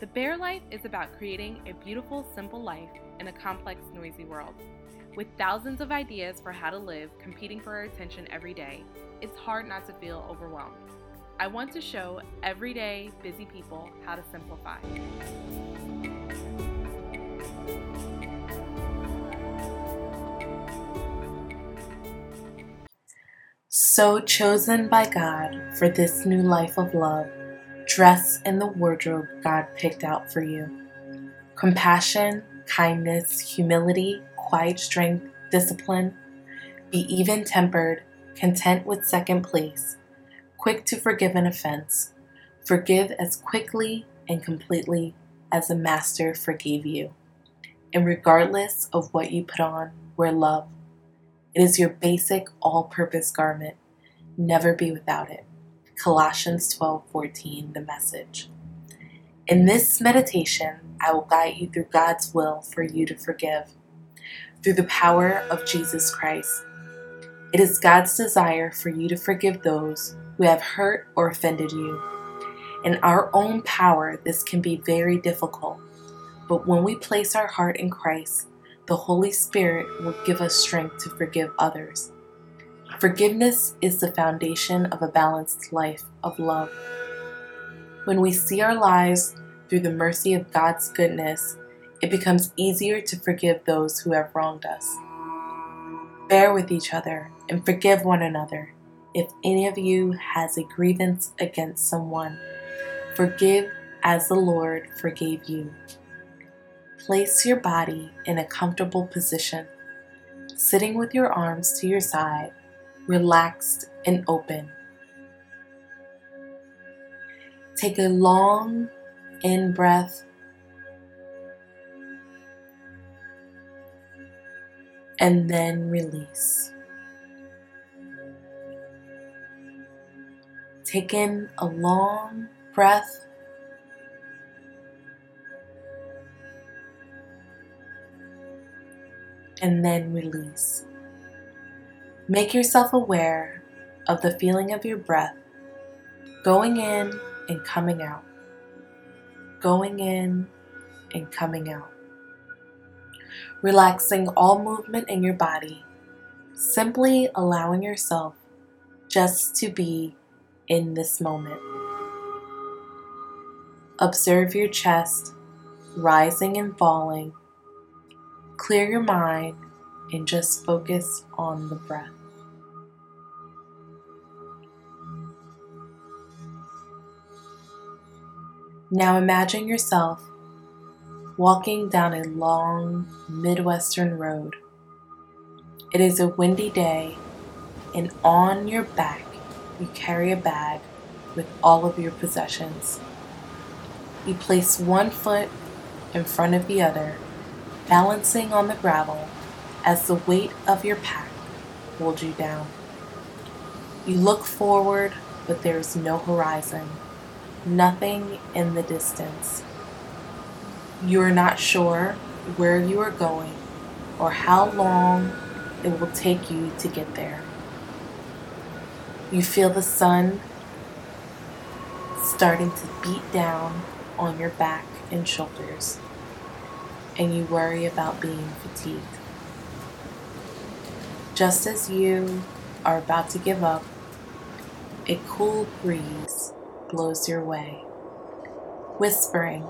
The Bear Life is about creating a beautiful, simple life in a complex, noisy world. With thousands of ideas for how to live competing for our attention every day, it's hard not to feel overwhelmed. I want to show everyday, busy people how to simplify. So chosen by God for this new life of love, dress in the wardrobe God picked out for you. Compassion, kindness, humility, quiet strength, discipline. Be even tempered, content with second place, quick to forgive an offense. Forgive as quickly and completely as the Master forgave you. And regardless of what you put on, wear love. It is your basic all purpose garment. Never be without it. Colossians 12:14 the message. In this meditation, I will guide you through God's will for you to forgive through the power of Jesus Christ. It is God's desire for you to forgive those who have hurt or offended you. In our own power, this can be very difficult, but when we place our heart in Christ, the Holy Spirit will give us strength to forgive others. Forgiveness is the foundation of a balanced life of love. When we see our lives through the mercy of God's goodness, it becomes easier to forgive those who have wronged us. Bear with each other and forgive one another. If any of you has a grievance against someone, forgive as the Lord forgave you. Place your body in a comfortable position, sitting with your arms to your side, relaxed and open. Take a long in breath and then release. Take in a long breath. And then release. Make yourself aware of the feeling of your breath going in and coming out. Going in and coming out relaxing all movement in your body, simply allowing yourself just to be in this moment. Observe your chest rising and falling. Clear your mind and just focus on the breath. Now imagine yourself walking down a long Midwestern road. It is a windy day, and on your back you carry a bag with all of your possessions. You place one foot in front of the other, balancing on the gravel as the weight of your pack holds you down. You look forward, but there is no horizon, nothing in the distance. You are not sure where you are going or how long it will take you to get there. You feel the sun starting to beat down on your back and shoulders, and you worry about being fatigued. Just as you are about to give up, a cool breeze blows your way, whispering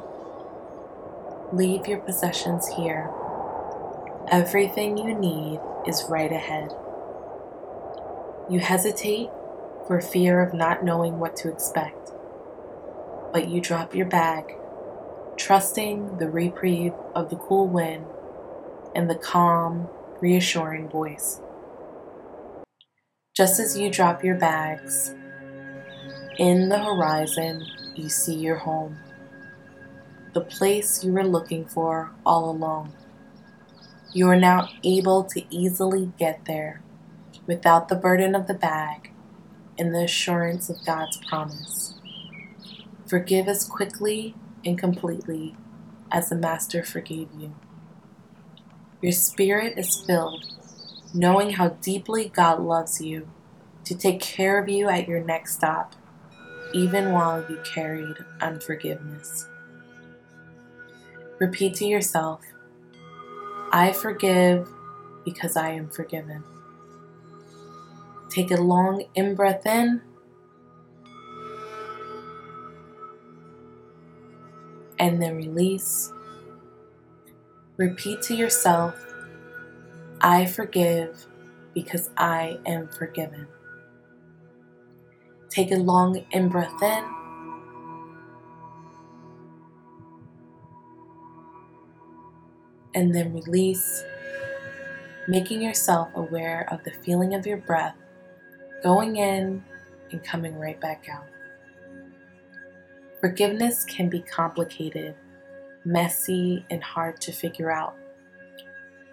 Leave your possessions here. Everything you need is right ahead. You hesitate for fear of not knowing what to expect, but you drop your bag, trusting the reprieve of the cool wind and the calm, reassuring voice. Just as you drop your bags, in the horizon you see your home the place you were looking for all along. You are now able to easily get there without the burden of the bag and the assurance of God's promise. Forgive as quickly and completely as the Master forgave you. Your spirit is filled, knowing how deeply God loves you to take care of you at your next stop, even while you carried unforgiveness. Repeat to yourself, I forgive because I am forgiven. Take a long in breath in. And then release. Repeat to yourself, I forgive because I am forgiven. Take a long in breath in. And then release, making yourself aware of the feeling of your breath going in and coming right back out. Forgiveness can be complicated, messy, and hard to figure out.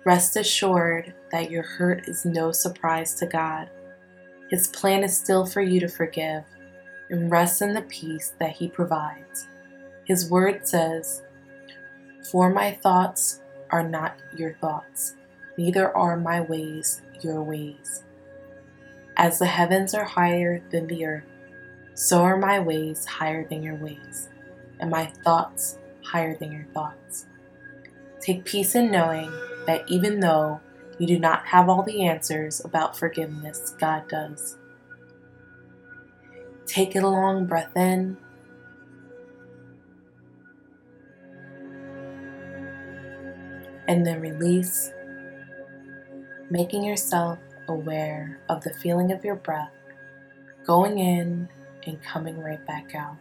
Rest assured that your hurt is no surprise to God. His plan is still for you to forgive and rest in the peace that He provides. His word says, For my thoughts are not your thoughts, neither are my ways your ways. As the heavens are higher than the earth, so are my ways higher than your ways, and my thoughts higher than your thoughts. Take peace in knowing that even though you do not have all the answers about forgiveness, God does. Take it a long breath in. And then release, making yourself aware of the feeling of your breath going in and coming right back out.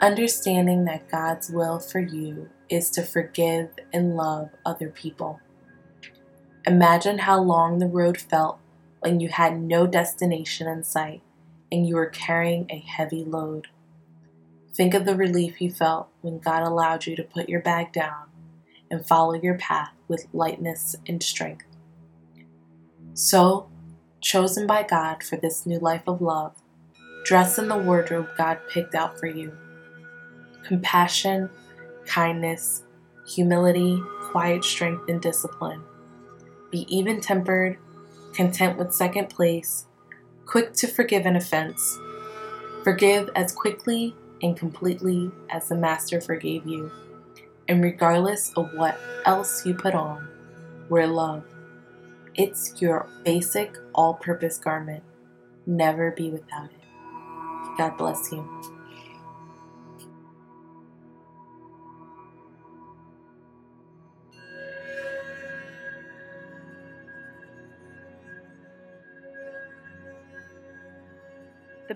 Understanding that God's will for you is to forgive and love other people. Imagine how long the road felt when you had no destination in sight and you were carrying a heavy load. Think of the relief you felt when God allowed you to put your bag down and follow your path with lightness and strength. So, chosen by God for this new life of love, dress in the wardrobe God picked out for you. Compassion, kindness, humility, quiet strength, and discipline. Be even tempered, content with second place, quick to forgive an offense. Forgive as quickly and completely as the Master forgave you. And regardless of what else you put on, wear love. It's your basic all purpose garment. Never be without it. God bless you.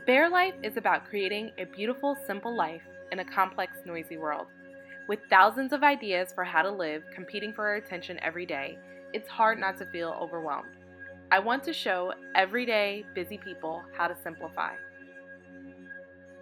Bear Life is about creating a beautiful, simple life in a complex, noisy world. With thousands of ideas for how to live competing for our attention every day, it's hard not to feel overwhelmed. I want to show everyday busy people how to simplify.